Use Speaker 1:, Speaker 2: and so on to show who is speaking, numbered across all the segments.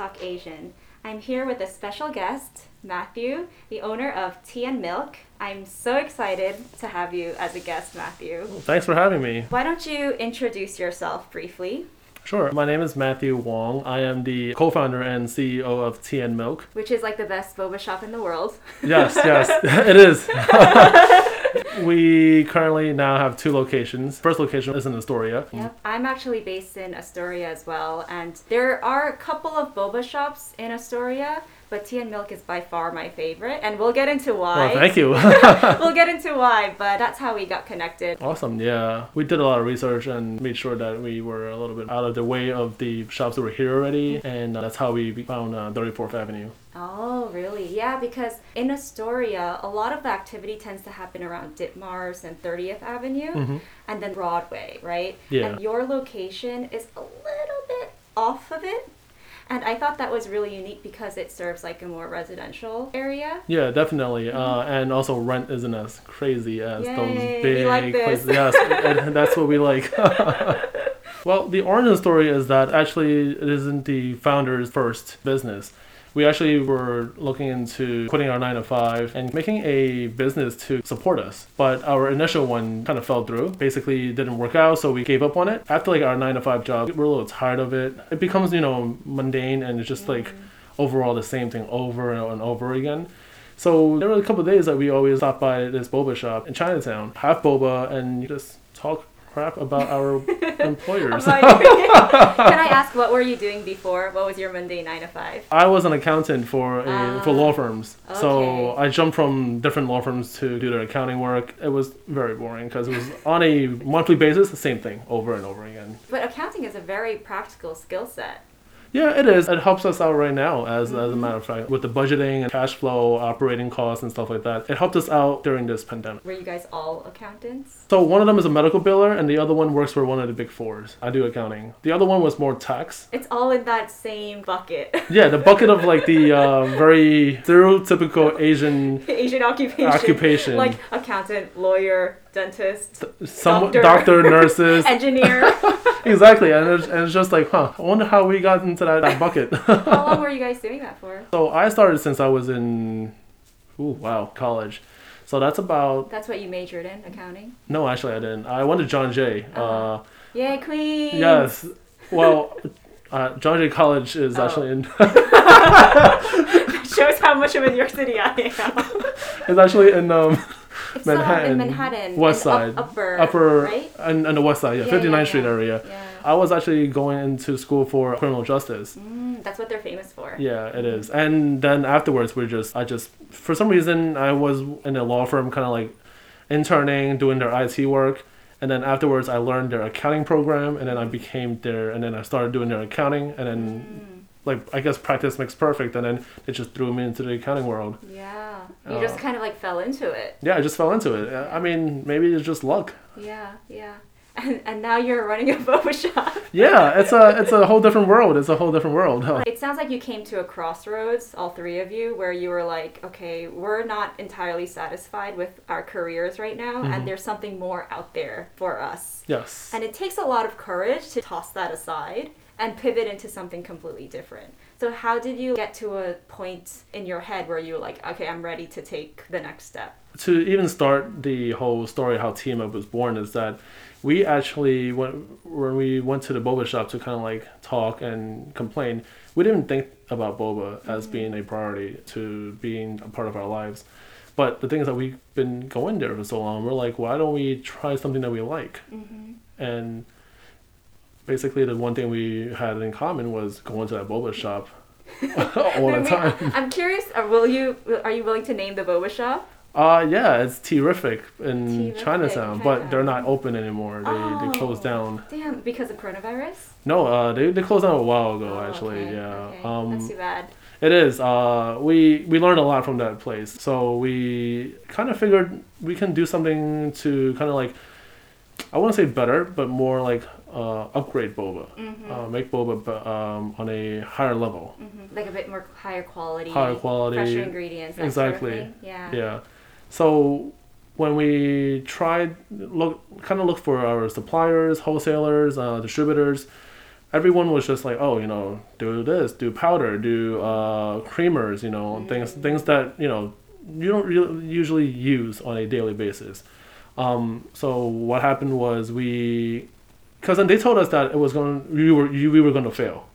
Speaker 1: Talk Asian. I'm here with a special guest, Matthew, the owner of Tea and Milk. I'm so excited to have you as a guest, Matthew.
Speaker 2: Thanks for having me.
Speaker 1: Why don't you introduce yourself briefly?
Speaker 2: Sure. My name is Matthew Wong. I am the co-founder and CEO of Tea and Milk.
Speaker 1: Which is like the best boba shop in the world.
Speaker 2: Yes, yes, it is. we currently now have two locations. First location is in Astoria.
Speaker 1: Yep. I'm actually based in Astoria as well, and there are a couple of boba shops in Astoria, but tea and milk is by far my favorite, and we'll get into why.
Speaker 2: Well, thank you.
Speaker 1: we'll get into why, but that's how we got connected.
Speaker 2: Awesome. Yeah, we did a lot of research and made sure that we were a little bit out of the way of the shops that were here already, and uh, that's how we found uh, 34th Avenue.
Speaker 1: Oh, really? Yeah, because in Astoria, a lot of the activity tends to happen around Ditmars and 30th Avenue
Speaker 2: Mm-hmm.
Speaker 1: and then Broadway, right?
Speaker 2: Yeah.
Speaker 1: And your location is a little bit off of it. And I thought that was really unique because it serves like a more residential area.
Speaker 2: Yeah, definitely. Uh, and also rent isn't as crazy as
Speaker 1: Yay,
Speaker 2: those big
Speaker 1: like this.
Speaker 2: places. Yes, and that's what we like. well, the origin story is that actually it isn't the founder's first business. We actually were looking into quitting our nine to five and making a business to support us. But our initial one kind of fell through. Basically, didn't work out, so we gave up on it. After like our nine to five job, we're a little tired of it. It becomes you know mundane and it's just like overall the same thing over and over again. So there were a couple days that we always stopped by this boba shop in Chinatown, have boba, and just talk crap about our employers.
Speaker 1: Can I ask what were you doing before? What was your Monday nine to five?
Speaker 2: I was an accountant for a,
Speaker 1: Ah,
Speaker 2: for law firms, so. I jumped from different law firms to do their accounting work. It was very boring because it was on a monthly basis, the same thing over and over again.
Speaker 1: But accounting is a very practical skill set.
Speaker 2: Yeah, it is. It helps us out right now, as, as a
Speaker 1: Mm-hmm.
Speaker 2: matter of fact, with the budgeting and cash flow, operating costs, and stuff like that. It helped us out during this pandemic.
Speaker 1: Were you guys all accountants?
Speaker 2: So one of them is a medical biller, and the other one works for one of the big fours. I do accounting. The other one was more tax.
Speaker 1: It's all in that same bucket.
Speaker 2: Yeah, the bucket of like the uh, very stereotypical Asian
Speaker 1: Asian occupation.
Speaker 2: occupation.
Speaker 1: Like accountant, lawyer, dentist,
Speaker 2: some
Speaker 1: doctor.
Speaker 2: doctor, nurses,
Speaker 1: engineer.
Speaker 2: exactly, and it's, and it's just like, huh? I wonder how we got into that, that bucket.
Speaker 1: How long were you guys doing that for?
Speaker 2: so I started since I was in, ooh, wow, college. So that's about
Speaker 1: That's what you majored in, accounting.
Speaker 2: no, actually I didn't. I went to John Jay. Uh,
Speaker 1: Uh-huh. Yay, queen!
Speaker 2: yes, well, uh, John Jay College is
Speaker 1: Oh.
Speaker 2: actually in.
Speaker 1: Shows how much of a New York City I am.
Speaker 2: it's actually in um,
Speaker 1: It's
Speaker 2: Manhattan,
Speaker 1: Manhattan.
Speaker 2: West
Speaker 1: in up-
Speaker 2: Side,
Speaker 1: upper,
Speaker 2: upper,
Speaker 1: right?
Speaker 2: and, and the west side, yeah,
Speaker 1: Yeah,
Speaker 2: 59th
Speaker 1: yeah,
Speaker 2: Street area.
Speaker 1: Yeah.
Speaker 2: I was actually going into school for criminal justice.
Speaker 1: Mm, that's what they're famous for.
Speaker 2: Yeah, it is. And then afterwards, we just, I just, for some reason, I was in a law firm, kind of like interning, doing their IT work. And then afterwards, I learned their accounting program, and then I became their, and then I started doing their accounting, and then,
Speaker 1: Mm,
Speaker 2: like, I guess practice makes perfect, and then they just threw me into the accounting world.
Speaker 1: yeah. You
Speaker 2: Uh,
Speaker 1: just kind of like fell into it.
Speaker 2: Yeah, I just fell into it. I mean, maybe it's just luck.
Speaker 1: Yeah, yeah. And, and now you're running a boba shop.
Speaker 2: Yeah, it's a, it's a whole different world. It's a whole different world. Huh.
Speaker 1: It sounds like you came to a crossroads, all three of you, where you were like, okay, we're not entirely satisfied with our careers right now,
Speaker 2: Mhm.
Speaker 1: and there's something more out there for us.
Speaker 2: Yes.
Speaker 1: And it takes a lot of courage to toss that aside and pivot into something completely different. So, how did you get to a point in your head where you were like, okay, I'm ready to take the next step?
Speaker 2: to even start the whole story how Team Up was born is that we actually went when we went to the boba shop to kind of like talk and complain. We didn't think about boba as being a priority to being a part of our lives. But the thing is that we've been going there for so long. We're like, why don't we try something that we like?
Speaker 1: Mm-hmm.
Speaker 2: And basically, the one thing we had in common was going to that boba shop all the time.
Speaker 1: I'm curious, uh, will you, are you willing to name the boba shop?
Speaker 2: Uh yeah, it's Teariffic in
Speaker 1: Teariffic,
Speaker 2: Chinatown, but they're not open anymore. They
Speaker 1: Oh.
Speaker 2: they closed down.
Speaker 1: Damn, because of coronavirus?
Speaker 2: No, uh they, they closed down a while ago
Speaker 1: Oh,
Speaker 2: actually.
Speaker 1: okay,
Speaker 2: Yeah.
Speaker 1: okay.
Speaker 2: Um
Speaker 1: That's too bad.
Speaker 2: it is. Uh we we learned a lot from that place. So we kind of figured we can do something to kind of like I wouldn't say better, but more like uh upgrade boba.
Speaker 1: Mm-hmm.
Speaker 2: Uh, make boba um on a higher level.
Speaker 1: hmm Like a bit more higher quality,
Speaker 2: Higher quality.
Speaker 1: fresher ingredients.
Speaker 2: Exactly.
Speaker 1: Sort of. Yeah.
Speaker 2: Yeah. So when we tried look kind of look for our suppliers, wholesalers, uh, distributors, everyone was just like, oh, you know, do this, do powder, do uh, creamers, you know, things things that you know you don't really usually use on a daily basis. Um, so what happened was we, because then they told us that it was going, we were you, we were going to fail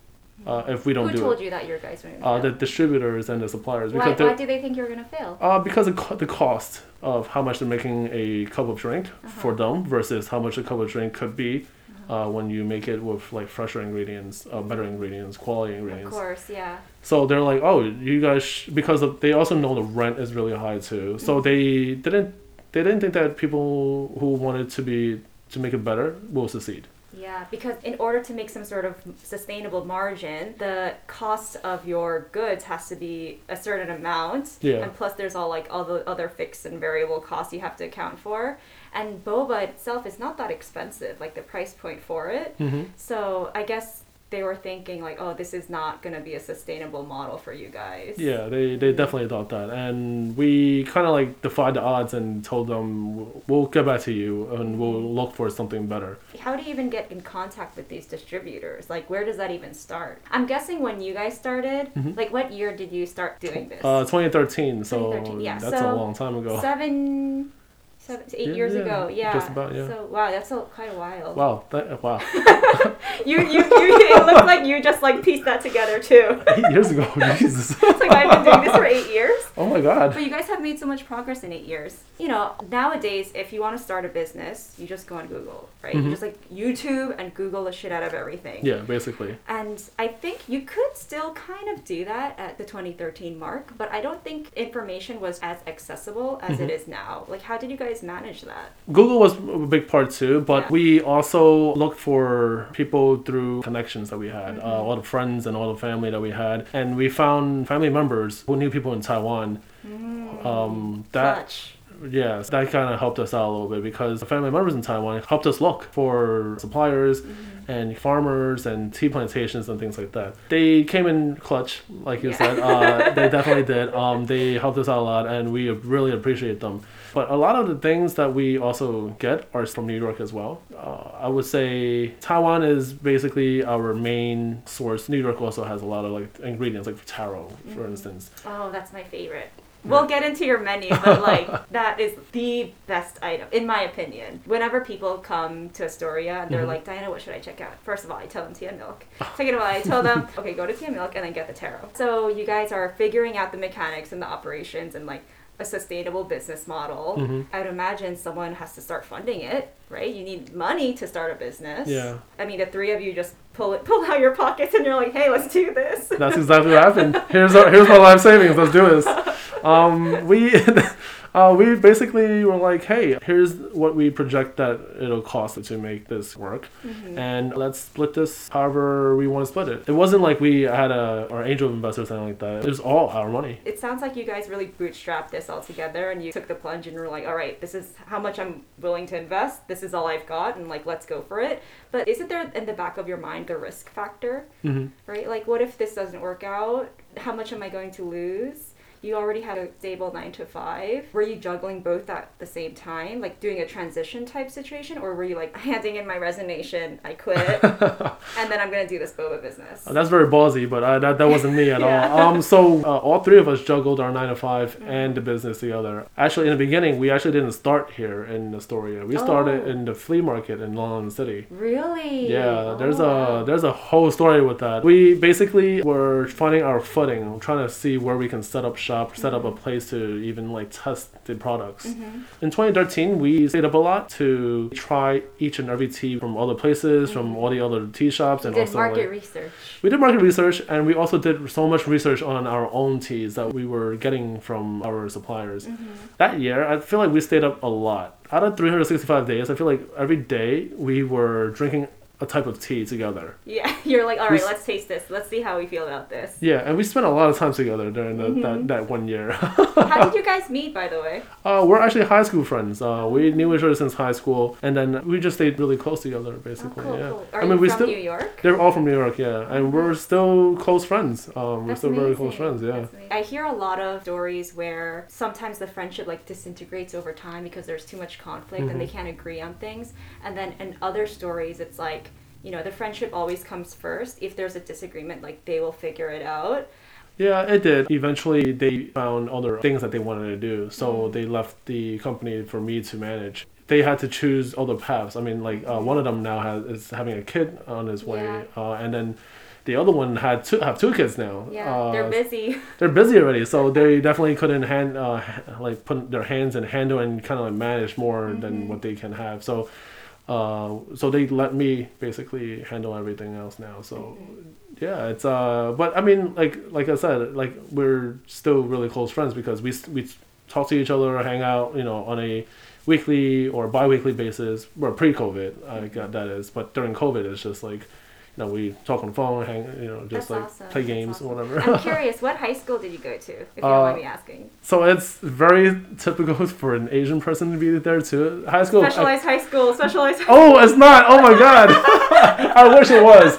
Speaker 2: uh, if we don't do it.
Speaker 1: Who
Speaker 2: do
Speaker 1: told
Speaker 2: it.
Speaker 1: you that your guys were gonna
Speaker 2: Uh,
Speaker 1: fail?
Speaker 2: the distributors and the suppliers
Speaker 1: why, why do they think you're gonna fail?
Speaker 2: uh, because of co- the cost of how much they're making a cup of drink
Speaker 1: Uh-huh.
Speaker 2: for them versus how much a cup of drink could be uh, when you make it with like fresher ingredients, uh, better ingredients, quality ingredients.
Speaker 1: Of course, yeah.
Speaker 2: So they're like, oh, you guys, sh-, because of, they also know the rent is really high too. So they didn't they didn't think that people who wanted to be to make it better will succeed.
Speaker 1: Yeah, because in order to make some sort of sustainable margin, the cost of your goods has to be a certain amount.
Speaker 2: Yeah.
Speaker 1: And plus, there's all like all the other fixed and variable costs you have to account for. And boba itself is not that expensive, like the price point for it.
Speaker 2: Mm-hmm.
Speaker 1: So I guess they were thinking like, oh, this is not gonna be a sustainable model for you guys.
Speaker 2: Yeah, they, they definitely thought that, and we kind of like defied the odds and told them we'll get back to you and we'll look for something better.
Speaker 1: How do you even get in contact with these distributors? Like, where does that even start? I'm guessing when you guys started,
Speaker 2: Mhm.
Speaker 1: like, what year did you start doing this?
Speaker 2: Uh, 2013, so
Speaker 1: 2013, yeah,
Speaker 2: that's
Speaker 1: so
Speaker 2: a long time ago.
Speaker 1: Seven, seven, eight
Speaker 2: Yeah,
Speaker 1: years
Speaker 2: yeah,
Speaker 1: ago. Yeah.
Speaker 2: just about, yeah.
Speaker 1: So wow, that's a, quite a while.
Speaker 2: Wow, that, wow,
Speaker 1: You, you, you. It looks like you just like pieced that together too.
Speaker 2: eight years ago, Jesus.
Speaker 1: It's like I've been doing this for eight years.
Speaker 2: Oh my God.
Speaker 1: But you guys have made so much progress in eight years. You know, nowadays, if you want to start a business, you just go on Google, right?
Speaker 2: Mhm.
Speaker 1: You just like YouTube and Google the shit out of everything.
Speaker 2: Yeah, basically.
Speaker 1: And I think you could still kind of do that at the 2013 mark, but I don't think information was as accessible as it
Speaker 2: Mhm.
Speaker 1: is now. Like, how did you guys manage that?
Speaker 2: Google was a big part too, but
Speaker 1: Yeah.
Speaker 2: we also looked for people through connections that we had, uh,
Speaker 1: Mhm.
Speaker 2: all the friends and all the family that we had, and we found family members who knew people in Taiwan. Um, that
Speaker 1: Clutch.
Speaker 2: yes, that kind of helped us out a little bit because the family members in Taiwan helped us look for suppliers and farmers and tea plantations and things like that. They came in clutch, like you
Speaker 1: Yeah.
Speaker 2: said. Uh, they definitely did. Um, they helped us out a lot, and we really appreciate them. But a lot of the things that we also get are from New York as well. Uh, I would say Taiwan is basically our main source. New York also has a lot of like ingredients, like taro, for
Speaker 1: Mhm.
Speaker 2: instance.
Speaker 1: Oh, that's my favorite. We'll get into your menu, but like that is the best item in my opinion. Whenever people come to Astoria and they're
Speaker 2: Mhm.
Speaker 1: like, Diana, what should I check out? First of all, I tell them tea and milk. Second of all, I tell them, okay, go to tea and milk and then get the taro. So you guys are figuring out the mechanics and the operations and like a sustainable business model.
Speaker 2: Mhm.
Speaker 1: I'd imagine someone has to start funding it, right? You need money to start a business.
Speaker 2: Yeah.
Speaker 1: I mean, the three of you just pull it, pull out your pockets, and you're like, "Hey, let's do this."
Speaker 2: That's exactly what happened. Here's our, here's my life savings. Let's do this. Um, we uh, we basically were like, hey, here's what we project that it'll cost to make this work,
Speaker 1: Mhm.
Speaker 2: and let's split this however we want to split it. It wasn't like we had a or angel investor or something like that. It was all our money.
Speaker 1: It sounds like you guys really bootstrapped this all together and you took the plunge and were like, all right, this is how much I'm willing to invest. This is all I've got, and like, let's go for it. But isn't there in the back of your mind the risk factor,
Speaker 2: hmm
Speaker 1: right? Like, what if this doesn't work out? How much am I going to lose? You already had a stable nine to five. Were you juggling both at the same time, like doing a transition type situation, or were you like handing in my resignation, I quit, and then I'm gonna do this boba business?
Speaker 2: That's very ballsy, but uh, that, that wasn't me at
Speaker 1: Yeah.
Speaker 2: all. Um, so uh, all three of us juggled our nine to 5
Speaker 1: Mhm.
Speaker 2: and the business together. Actually, in the beginning, we actually didn't start here in Astoria. We started
Speaker 1: Oh.
Speaker 2: in the flea market in Long Island City.
Speaker 1: Really?
Speaker 2: Yeah, there's
Speaker 1: Oh,
Speaker 2: a there's a whole story with that. We basically were finding our footing, trying to see where we can set up shop, set up a
Speaker 1: Mhm.
Speaker 2: place to even like test the products.
Speaker 1: Mhm.
Speaker 2: In 2013, we stayed up a lot to try each and every tea from other places, from all the other tea shops, and
Speaker 1: did
Speaker 2: also
Speaker 1: market
Speaker 2: like,
Speaker 1: research.
Speaker 2: we did market research, and we also did so much research on our own teas that we were getting from our suppliers.
Speaker 1: Mm-hmm.
Speaker 2: That year, I feel like we stayed up a lot. Out of 365 days, I feel like every day we were drinking a type of tea together.
Speaker 1: Yeah, you're like, all right,
Speaker 2: We
Speaker 1: let's taste this. Let's see how we feel about this.
Speaker 2: Yeah, and we spent a lot of time together during the,
Speaker 1: Mhm.
Speaker 2: that, that one year.
Speaker 1: How did you guys meet, by the way?
Speaker 2: uh, we're actually high school friends. Uh, we knew each other since high school, and then we just stayed really close together,
Speaker 1: Oh,
Speaker 2: basically.
Speaker 1: cool,
Speaker 2: yeah.
Speaker 1: cool. Are
Speaker 2: I mean, we
Speaker 1: from
Speaker 2: still
Speaker 1: New York?
Speaker 2: they're all from New York, yeah, and we're still close friends. Um, we're still very close friends, yeah.
Speaker 1: I hear a lot of stories where sometimes the friendship like disintegrates over time because there's too much conflict and they
Speaker 2: Mhm.
Speaker 1: can't agree on things. And then in other stories, it's like you know, the friendship always comes first. If there's a disagreement, like they will figure it out.
Speaker 2: Yeah, it did. Eventually, they found other things that they wanted to do, so
Speaker 1: Mm.
Speaker 2: they left the company for me to manage. They had to choose other paths. I mean, like uh, one of them now has is having a kid on his way,
Speaker 1: Yeah.
Speaker 2: uh, and then the other one had two have two kids now.
Speaker 1: Yeah,
Speaker 2: Uh,
Speaker 1: they're busy.
Speaker 2: they're busy already, so they definitely couldn't hand uh, like put their hands and handle and kind of like manage more
Speaker 1: Mm-hmm.
Speaker 2: than what they can have. So, uh, so they let me basically handle everything else now. So,
Speaker 1: Mm-hmm.
Speaker 2: yeah, it's uh, but I mean, like like I said, like we're still really close friends because we we talk to each other, hang out, you know, on a weekly or bi-weekly basis. Well, pre-COVID, I got that is, but during COVID, it's just like. Know, we talk on the phone, hang, you know, just
Speaker 1: That's
Speaker 2: like
Speaker 1: awesome.
Speaker 2: play games
Speaker 1: awesome.
Speaker 2: or whatever.
Speaker 1: I'm curious, what high school did you go to? If you don't
Speaker 2: Uh,
Speaker 1: mind me asking.
Speaker 2: So it's very typical for an Asian person to be there too. High school.
Speaker 1: Specialized high school, specialized.
Speaker 2: High oh, it's not. Oh my god. I wish it was,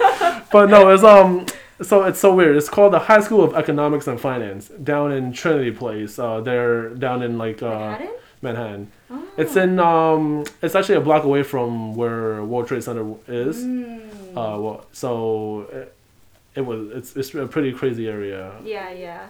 Speaker 2: but no. It's um. So it's so weird. It's called the High School of Economics and Finance down in Trinity Place. Uh, they're down in like uh,
Speaker 1: Manhattan?
Speaker 2: Manhattan.
Speaker 1: Oh.
Speaker 2: It's in um. It's actually a block away from where World Trade Center is.
Speaker 1: Mm.
Speaker 2: Uh, well, so it, it was. It's it's a pretty crazy area.
Speaker 1: yeah, yeah.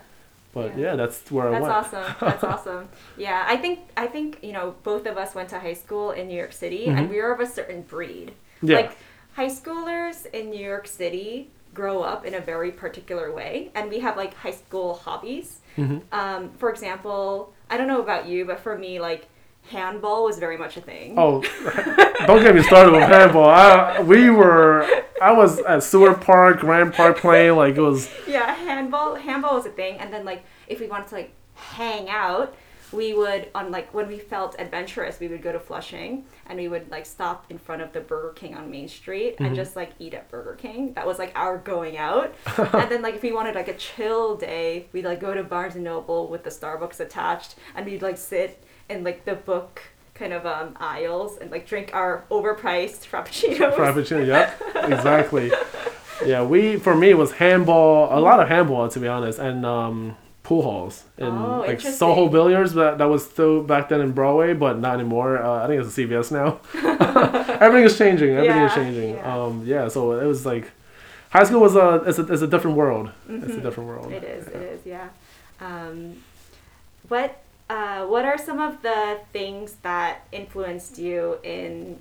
Speaker 2: But
Speaker 1: Yeah.
Speaker 2: yeah, that's where I went.
Speaker 1: That's awesome. That's awesome. Yeah, I think I think you know both of us went to high school in New York City, and
Speaker 2: Mhm.
Speaker 1: we are of a certain breed.
Speaker 2: Yeah.
Speaker 1: Like high schoolers in New York City grow up in a very particular way, and we have like high school hobbies.
Speaker 2: Mhm.
Speaker 1: Um, for example, I don't know about you, but for me, like handball was very much a thing.
Speaker 2: Oh, don't get me started with handball. I, we were, I was at Seward Park, Grand Park playing like it was.
Speaker 1: Yeah, handball handball was a thing, and then like if we wanted to like hang out, we would on like when we felt adventurous, we would go to Flushing and we would like stop in front of the Burger King on Main Street and
Speaker 2: Mhm.
Speaker 1: just like eat at Burger King. That was like our going out. and then like if we wanted like a chill day, we'd like go to Barnes and Noble with the Starbucks attached, and we'd like sit in like the book kind of um aisles and like drink our overpriced frappuccinos.
Speaker 2: Frappuccino, yep, exactly. Yeah, we for me it was handball, a lot of handball to be honest, and um, pool halls and
Speaker 1: Oh,
Speaker 2: like. Soho Billiards. That that was still back then in Broadway, but not anymore. Uh, I think it's a CVS now. Everything is changing. Everything is
Speaker 1: Yeah,
Speaker 2: changing.
Speaker 1: yeah.
Speaker 2: Um, yeah, so it was like high school was a it's a, it's a different world. It's a
Speaker 1: Mhm.
Speaker 2: different world.
Speaker 1: It is. It is. Yeah. Um, what uh, What are some of the things that influenced you in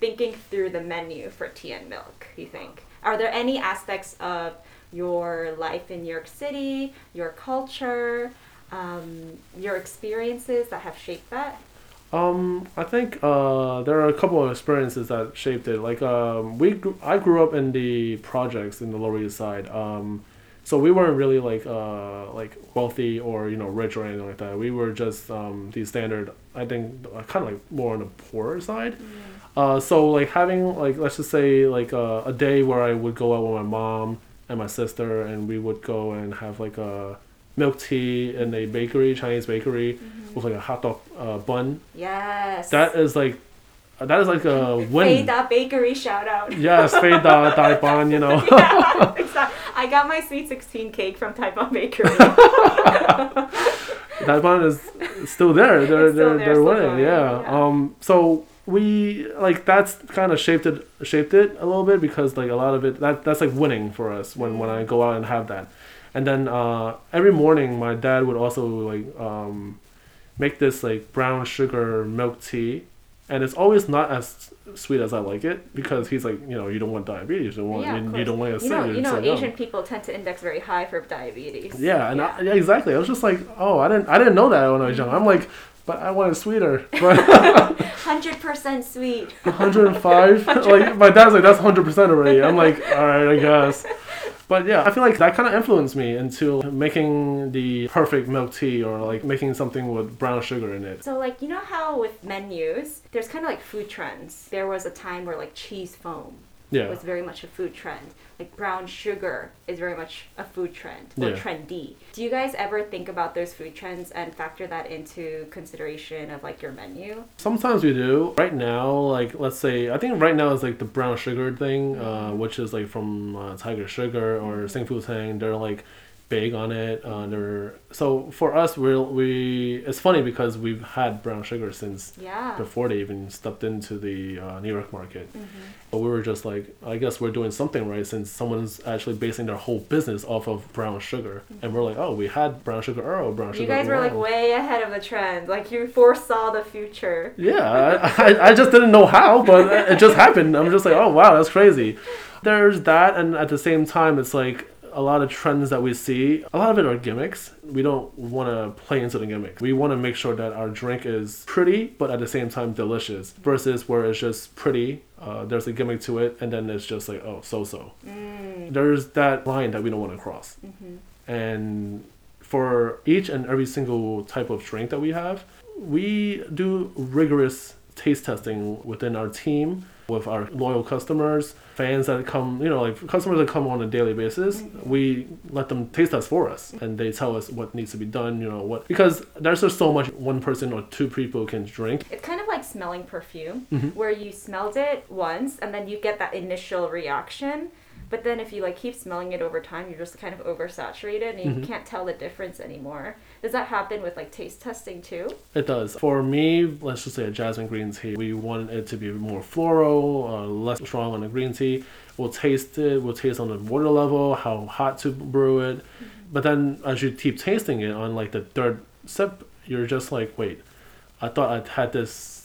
Speaker 1: thinking through the menu for tea and milk? You think are there any aspects of your life in New York City, your culture, um, your experiences that have shaped that?
Speaker 2: Um, I think uh, there are a couple of experiences that shaped it. Like um, we, grew, I grew up in the projects in the Lower East Side. Um, so we weren't really like uh, like wealthy or you know rich or anything like that. We were just um, the standard. I think kind of like more on the poorer side. Uh, so like having like let's just say like uh, a day where I would go out with my mom and my sister and we would go and have like a milk tea in a bakery, Chinese bakery, with like a hot dog uh, bun.
Speaker 1: Yes.
Speaker 2: That is like that is like a win.
Speaker 1: Fay Da Bakery shout out.
Speaker 2: Yes, Fay Da Tai Pan, you know.
Speaker 1: yeah, exactly. I got my sweet 16 cake from Taiwan Bakery.
Speaker 2: Tai Pan is still there. They're
Speaker 1: still
Speaker 2: they're
Speaker 1: there,
Speaker 2: they're winning. Yeah.
Speaker 1: yeah.
Speaker 2: Um. So we like that's kind of shaped it shaped it a little bit because like a lot of it that that's like winning for us when when I go out and have that, and then uh every morning my dad would also like um make this like brown sugar milk tea. And it's always not as sweet as I like it because he's like, you know, you don't want diabetes, you don't want,
Speaker 1: Yeah,
Speaker 2: you, you don't want to
Speaker 1: you know, you know,
Speaker 2: so young.
Speaker 1: Asian oh. people tend to index very high for diabetes.
Speaker 2: Yeah, and I, yeah, exactly. I was just like, oh, I didn't, I didn't know that when I was young. I'm like, but I wanted sweeter.
Speaker 1: Hundred percent sweet.
Speaker 2: 105, like my dad's like, that's 100 percent already. I'm like, all right, I guess. But yeah, I feel like that kind of influenced me into making the perfect milk tea or like making something with brown sugar in it.
Speaker 1: So like you know how with menus, there's kind of like food trends. There was a time where like cheese foam
Speaker 2: Yeah,
Speaker 1: was very much a food trend. Like brown sugar is very much a food trend or
Speaker 2: Yeah.
Speaker 1: trendy. Do you guys ever think about those food trends and factor that into consideration of like your menu?
Speaker 2: sometimes we do. Right now, like let's say, I think right now is like the brown sugar thing, uh, which is like from uh, Tiger Sugar or Xing Fu Tang. They're like big on it. Uh, they're, so for us, we we it's funny because we've had brown sugar since
Speaker 1: Yeah.
Speaker 2: before they even stepped into the uh, New York market.
Speaker 1: Mhm.
Speaker 2: But we were just like, I guess we're doing something right since someone's actually basing their whole business off of brown sugar, and we're like, oh, we had brown sugar Earl, brown sugar.
Speaker 1: You guys were like way ahead of the trend. Like you foresaw the future.
Speaker 2: Yeah, I, I, I just didn't know how, but it just happened. I'm just like, oh wow, that's crazy. There's that, and at the same time, it's like a lot of trends that we see. A lot of it are gimmicks. We don't want to play into the gimmick. We want to make sure that our drink is pretty, but at the same time delicious. Versus where it's just pretty, uh, there's a gimmick to it, and then it's just like, oh, so so.
Speaker 1: Mm.
Speaker 2: There's that line that we don't want to cross.
Speaker 1: hmm
Speaker 2: And for each and every single type of drink that we have, we do rigorous taste testing within our team with our loyal customers, fans that come, you know, like customers that come on a daily basis. We let them taste us for us and they tell us what needs to be done, you know, what because there's just so much one person or two people can drink.
Speaker 1: It's kind of like smelling perfume,
Speaker 2: Mhm.
Speaker 1: where you smelled it once and then you get that initial reaction. But then if you like keep smelling it over time, you're just kind of oversaturated and you
Speaker 2: Mhm.
Speaker 1: can't tell the difference anymore. Does that happen with like taste testing too?
Speaker 2: It does. For me, let's just say a jasmine green tea. We want it to be more floral, uh, less strong on the green tea. We'll taste it. We'll taste on the water level, how hot to brew it. But then as you keep tasting it on like the third sip, you're just like, wait, I thought I'd had this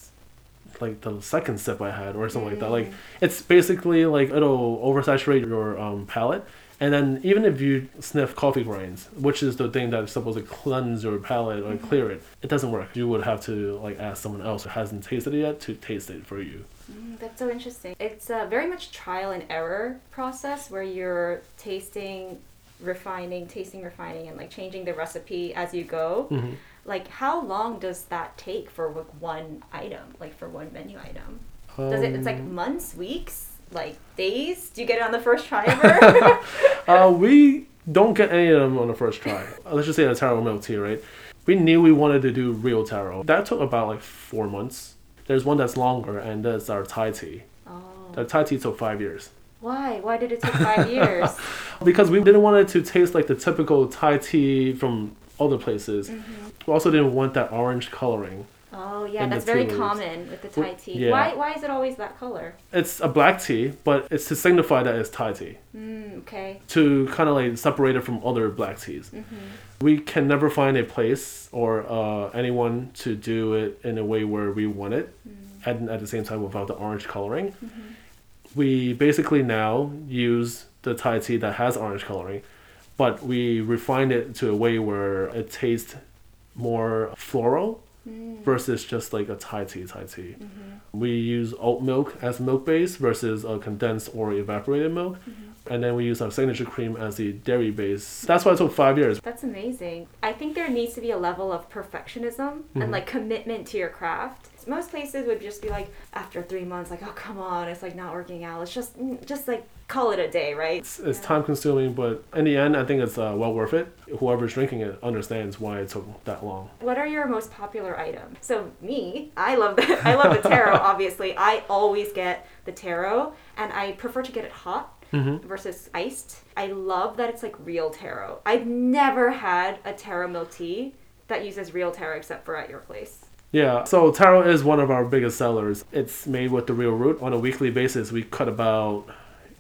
Speaker 2: like the second sip I had or something like that. Like it's basically like it'll oversaturate your um, palate. And then even if you sniff coffee grinds, which is the thing that's supposed to cleanse your palate or clear it, it doesn't work. You would have to like ask someone else who hasn't tasted it yet to taste it for you.
Speaker 1: Mm, that's so interesting. It's a very much trial and error process where you're tasting, refining, tasting, refining, and like changing the recipe as you go.
Speaker 2: Mhm.
Speaker 1: Like, how long does that take for like one item, like for one menu item? Does it? It's like
Speaker 2: Um,
Speaker 1: months, weeks, like days. Do you get it on the first try ever?
Speaker 2: uh, we don't get any of them on the first try. Let's just say a taro milk tea, right? We knew we wanted to do real taro. That took about like four months. There's one that's longer, and that's our Thai tea.
Speaker 1: oh,
Speaker 2: The Thai tea took five years.
Speaker 1: why? Why did it take five years?
Speaker 2: Because we didn't want it to taste like the typical Thai tea from other places.
Speaker 1: Mm-hmm.
Speaker 2: We also didn't want that orange coloring.
Speaker 1: Oh yeah, that's very
Speaker 2: leaves.
Speaker 1: common with the Thai tea.
Speaker 2: yeah.
Speaker 1: Why? Why is it always that color?
Speaker 2: It's a black tea, but it's to signify that it's Thai tea.
Speaker 1: Mm, okay.
Speaker 2: To kind of like separate it from other black teas.
Speaker 1: Mm-hmm.
Speaker 2: We can never find a place or uh, anyone to do it in a way where we want it,
Speaker 1: Mm-hmm.
Speaker 2: and at the same time without the orange coloring.
Speaker 1: Mm-hmm.
Speaker 2: We basically now use the Thai tea that has orange coloring, but we refine it to a way where it tastes more floral
Speaker 1: Mm.
Speaker 2: versus just like a Thai tea Thai tea.
Speaker 1: Mm-hmm.
Speaker 2: We use oat milk as milk base versus a condensed or evaporated milk.
Speaker 1: Mm-hmm.
Speaker 2: And then we use our signature cream as the dairy base. That's why it took five years.
Speaker 1: That's amazing. I think there needs to be a level of perfectionism and like commitment to your craft. Most places would just be like after three months, like, oh come on, it's like not working out. Let's just mm, just like call it a day, right?
Speaker 2: It's, it's
Speaker 1: Yeah.
Speaker 2: time consuming, but in the end, I think it's uh, well worth it. Whoever's drinking it understands why it took that long.
Speaker 1: What are your most popular items? So me, I love the I love the taro. obviously, I always get the taro, and I prefer to get it hot
Speaker 2: Mm-hmm.
Speaker 1: versus iced. I love that it's like real taro. I've never had a taro milk tea that uses real taro except for at your place.
Speaker 2: Yeah, so taro is one of our biggest sellers. It's made with the real root. On a weekly basis, we cut about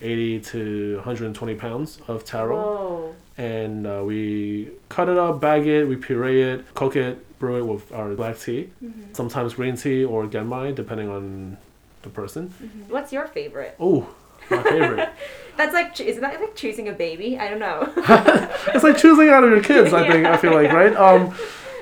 Speaker 2: 80 to 120 pounds of taro.
Speaker 1: Whoa.
Speaker 2: and uh, we cut it up, bag it, we puree it, cook it, brew it with our black tea,
Speaker 1: Mhm.
Speaker 2: sometimes green tea or genmai, depending on the person.
Speaker 1: Mhm. What's your favorite?
Speaker 2: Oh, my favorite.
Speaker 1: That's like, isn't that like choosing a baby? I don't know.
Speaker 2: it's like choosing out of your kids. I think I feel like
Speaker 1: Yeah.
Speaker 2: right. Um,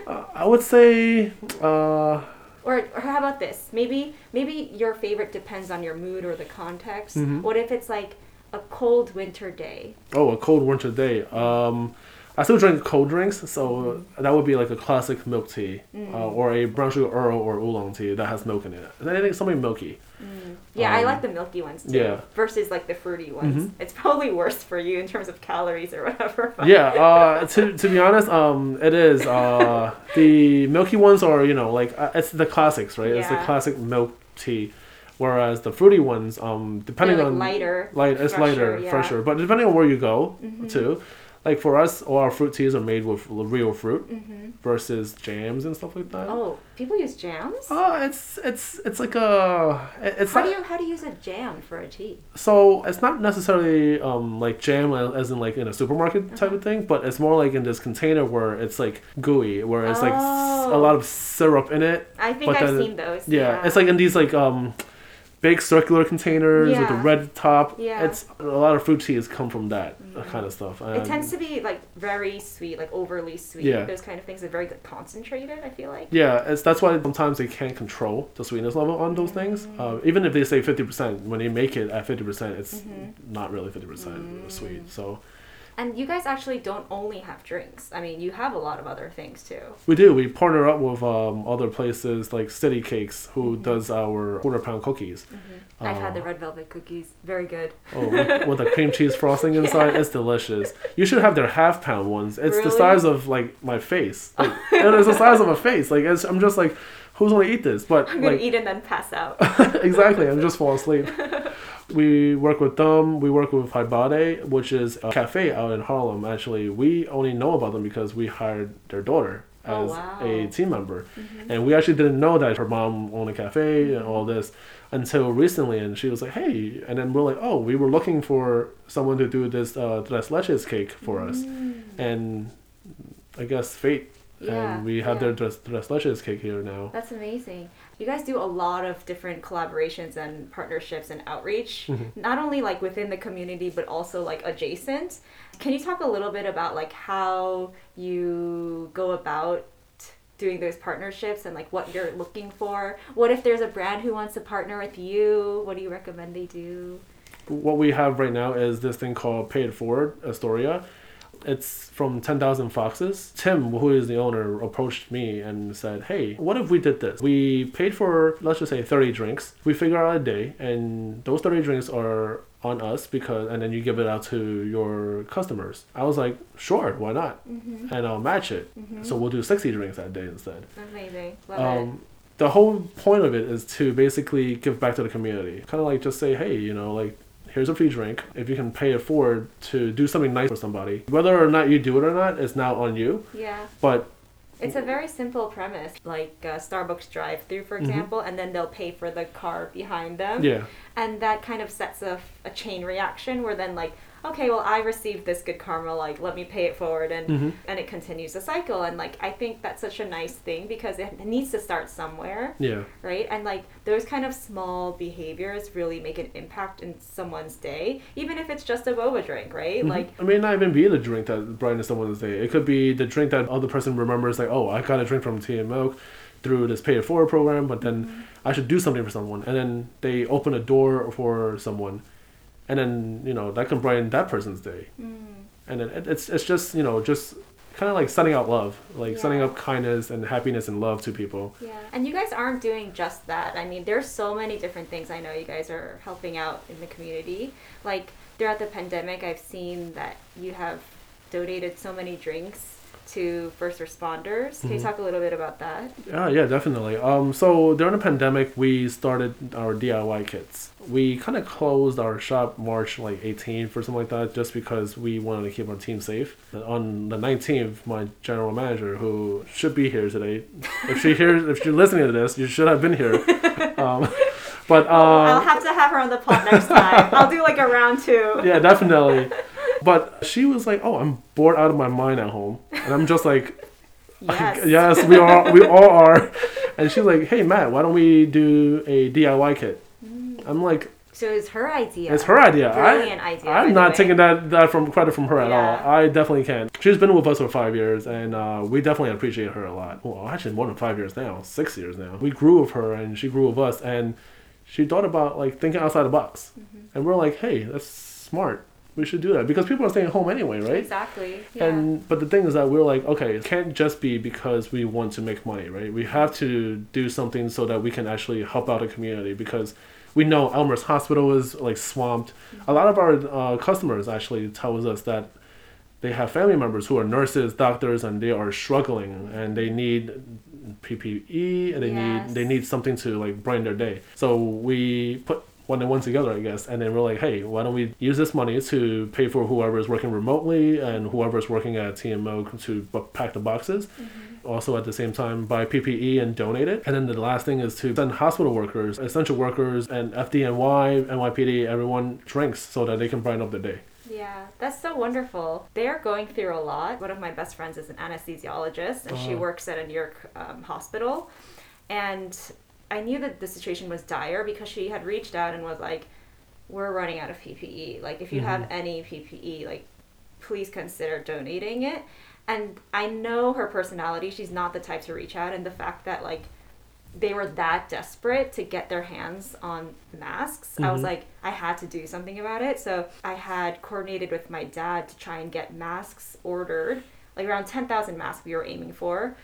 Speaker 2: uh, I would say uh,
Speaker 1: or, or how about this? Maybe maybe your favorite depends on your mood or the context.
Speaker 2: Mhm.
Speaker 1: What if it's like a cold winter day?
Speaker 2: oh a cold winter day. Um, I still drink cold drinks, so that would be like a classic milk tea,
Speaker 1: Mm.
Speaker 2: uh, or a brown sugar Earl or oolong tea that has milk in it. And I think something milky.
Speaker 1: Mm. Yeah, I
Speaker 2: Um,
Speaker 1: like the milky ones too.
Speaker 2: yeah.
Speaker 1: Versus like the fruity ones.
Speaker 2: Mhm.
Speaker 1: It's probably worse for you in terms of calories or whatever.
Speaker 2: yeah uh to, to be honest um it is uh the milky ones are you know like uh, it's the classics right Yeah. it's the classic milk tea whereas the fruity ones um depending
Speaker 1: like
Speaker 2: on
Speaker 1: lighter.
Speaker 2: light it's lighter
Speaker 1: fresher, yeah.
Speaker 2: fresher but depending on where you go
Speaker 1: Mhm.
Speaker 2: too like for us, all our fruit teas are made with real fruit
Speaker 1: Mm-hmm.
Speaker 2: versus jams and stuff like that.
Speaker 1: Oh, people use jams.
Speaker 2: Oh, it's it's it's like a it's
Speaker 1: how
Speaker 2: not
Speaker 1: do you how do you use a jam for a tea?
Speaker 2: so it's not necessarily um like jam as in like in a supermarket type
Speaker 1: Uh-huh.
Speaker 2: of thing, but it's more like in this container where it's like gooey, where it's like s- a
Speaker 1: Oh.
Speaker 2: lot of syrup in it.
Speaker 1: I think I've seen those.
Speaker 2: Yeah, it's like in these like um big circular containers with a red top.
Speaker 1: Yeah.
Speaker 2: It's a lot of fruit teas come from that kind of stuff.
Speaker 1: It tends to be like very sweet, like overly sweet.
Speaker 2: Yeah.
Speaker 1: Those kind of things are very concentrated. I feel like.
Speaker 2: Yeah, it's that's why sometimes they can't control the sweetness level on those things.
Speaker 1: Mm.
Speaker 2: Uh, even if they say fifty percent, when they make it at fifty percent, it's
Speaker 1: Mm-hmm.
Speaker 2: not really fifty percent
Speaker 1: Mm.
Speaker 2: sweet. So
Speaker 1: And you guys actually don't only have drinks. I mean, you have a lot of other things too.
Speaker 2: we do. We partner up with um, other places like City Cakes, who
Speaker 1: Mm-hmm.
Speaker 2: does our quarter pound cookies.
Speaker 1: I've had the red velvet cookies. Very good.
Speaker 2: Oh, with, with the cream cheese frosting inside, it's delicious. You should have their half pound ones. It's the size of like my face. Like, and it's the size of a face. Like it's, I'm just like, who's gonna eat this? But
Speaker 1: I'm gonna
Speaker 2: like
Speaker 1: eat and then pass out.
Speaker 2: exactly, I'm just fall asleep. We work with them. We work with Haibade, which is a cafe out in Harlem. Actually, we only know about them because we hired their daughter
Speaker 1: Oh,
Speaker 2: as
Speaker 1: wow.
Speaker 2: a team member, and we actually didn't know that her mom owned a cafe and all this until recently. And she was like, "Hey," and then we're like, "Oh, we were looking for someone to do this uh, tres leches cake for us," and I guess fate.
Speaker 1: Mm. Yeah,
Speaker 2: and we have
Speaker 1: yeah.
Speaker 2: their tres, tres leches cake here now.
Speaker 1: That's amazing. You guys do a lot of different collaborations and partnerships and outreach,
Speaker 2: Mm-hmm.
Speaker 1: not only like within the community but also like adjacent. Can you talk a little bit about like how you go about doing those partnerships and like what you're looking for? What if there's a brand who wants to partner with you? What do you recommend they do?
Speaker 2: what we have right now is this thing called Pay It Forward Astoria. It's from 10,000 Foxes. Tim, who is the owner, approached me and said, Hey, what if we did this? We paid for, let's just say, 30 drinks. We figure out a day, and those 30 drinks are on us because, and then you give it out to your customers. I was like, Sure, why not?
Speaker 1: Mm-hmm.
Speaker 2: And I'll match it. So we'll do 60 drinks that day instead.
Speaker 1: Amazing. Love
Speaker 2: Um, the whole point of it is to basically give back to the community. Kind of like just say, hey, you know, like here's a free drink. If you can pay it forward to do something nice for somebody, whether or not you do it or not, it's now on you.
Speaker 1: Yeah.
Speaker 2: But
Speaker 1: It's a very simple premise, like uh, Starbucks drive-through, for example, and then they'll pay for the car behind them.
Speaker 2: yeah,
Speaker 1: and that kind of sets a, a chain reaction where then like okay well i received this good karma like let me pay it forward and
Speaker 2: Mhm.
Speaker 1: and it continues the cycle and like i think that's such a nice thing because it needs to start somewhere
Speaker 2: yeah,
Speaker 1: right and like those kind of small behaviors really make an impact in someone's day even if it's just a boba drink right like
Speaker 2: it may not even be the drink that brightens someone's day. It could be the drink that other person remembers, like, oh, I got a drink from Tea and Milk through this Pay It Forward program, but then
Speaker 1: Mm-hmm.
Speaker 2: I should do something for someone. And then they open a door for someone, and then you know that can brighten that person's day.
Speaker 1: mm,
Speaker 2: and then it, it's it's just you know just kind of like sending out love like sending
Speaker 1: Yeah.
Speaker 2: up kindness and happiness and love to people
Speaker 1: Yeah, and you guys aren't doing just that. I mean, there's so many different things I know you guys are helping out in the community. Like throughout the pandemic, I've seen that you have donated so many drinks to first responders. Can you
Speaker 2: Mhm.
Speaker 1: talk a little bit about that?
Speaker 2: yeah yeah definitely um so during the pandemic we started our diy kits we kind of closed our shop march like 18th or something like that just because we wanted to keep our team safe on the 19th my general manager who should be here today if she hears if you're listening to this you should have been here um but um
Speaker 1: I'll have to have her on the pod next time. I'll do like a round two.
Speaker 2: yeah, definitely. But she was like, "Oh, I'm bored out of my mind at home," and I'm just like,
Speaker 1: Yes.
Speaker 2: "Yes, we are. We all are." And she's like, "Hey, Matt, why don't we do a DIY kit?" I'm like,
Speaker 1: So it's her idea.
Speaker 2: "It's her idea.
Speaker 1: Brilliant
Speaker 2: I,
Speaker 1: idea.
Speaker 2: I'm not taking that that from credit from her at
Speaker 1: Yeah.
Speaker 2: all. I definitely can. She's been with us for five years, and uh, we definitely appreciate her a lot. Well, actually, more than five years now, six years now. We grew with her, and she grew with us, and she thought about like thinking outside the box,
Speaker 1: Mm-hmm.
Speaker 2: and we're like, "Hey, that's smart. We should do that because people are staying home anyway, right?"
Speaker 1: Exactly. Yeah.
Speaker 2: And but the thing is that we're like, okay, it can't just be because we want to make money, right? We have to do something so that we can actually help out a community because we know Elmhurst Hospital is like swamped. A lot of our uh, customers actually tells us that they have family members who are nurses, doctors, and they are struggling and they need PPE and they
Speaker 1: Yes.
Speaker 2: need they need something to like brighten their day. So we put when they went together, I guess. And then we're like, hey, why don't we use this money to pay for whoever is working remotely and whoever is working at TMO to bu- pack the boxes. Also, at the same time, buy PPE and donate it. And then the last thing is to send hospital workers, essential workers, and FDNY, NYPD, everyone drinks so that they can brighten up the day.
Speaker 1: Yeah, that's so wonderful. They're going through a lot. One of my best friends is an anesthesiologist, and she
Speaker 2: Oh.
Speaker 1: works at a New York um, hospital. And I knew that the situation was dire because she had reached out and was like, "We're running out of PPE. Like, if you have any PPE, like, please consider donating it." And I know her personality; she's not the type to reach out, and the fact that like they were that desperate to get their hands on masks. I was
Speaker 2: Mhm.
Speaker 1: like, I had to do something about it. So I had coordinated with my dad to try and get masks ordered, like around 10,000 masks we were aiming for,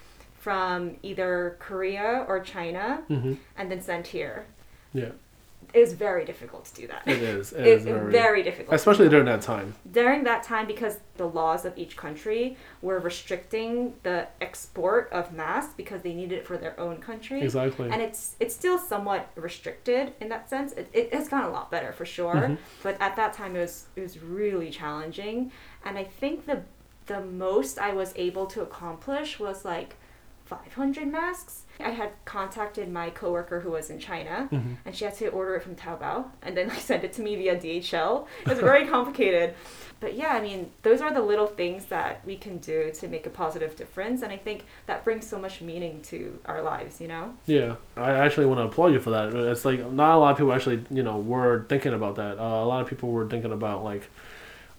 Speaker 1: from either Korea or China,
Speaker 2: hmm
Speaker 1: and then sent here.
Speaker 2: Yeah,
Speaker 1: It was very difficult to do that.
Speaker 2: it is. It
Speaker 1: It-
Speaker 2: is very,
Speaker 1: very difficult.
Speaker 2: especially during that time.
Speaker 1: during that time because the laws of each country were restricting the export of masks because they needed it for their own country
Speaker 2: Exactly.
Speaker 1: and it's it's still somewhat restricted in that sense it, it has gotten a lot better for sure
Speaker 2: Mhm.
Speaker 1: but at that time it was it was really challenging and i think the the most i was able to accomplish was like 500 masks i had contacted my coworker who was in china
Speaker 2: Mhm.
Speaker 1: and she had to order it from Taobao and then like send it to me via DHL. It was very complicated. But yeah, I mean, those are the little things that we can do to make a positive difference and I think that brings so much meaning to our lives, you know?
Speaker 2: Yeah, I actually want to applaud you for that. It's like not a lot of people actually, you know, were thinking about that. Uh, a lot of people were thinking about like,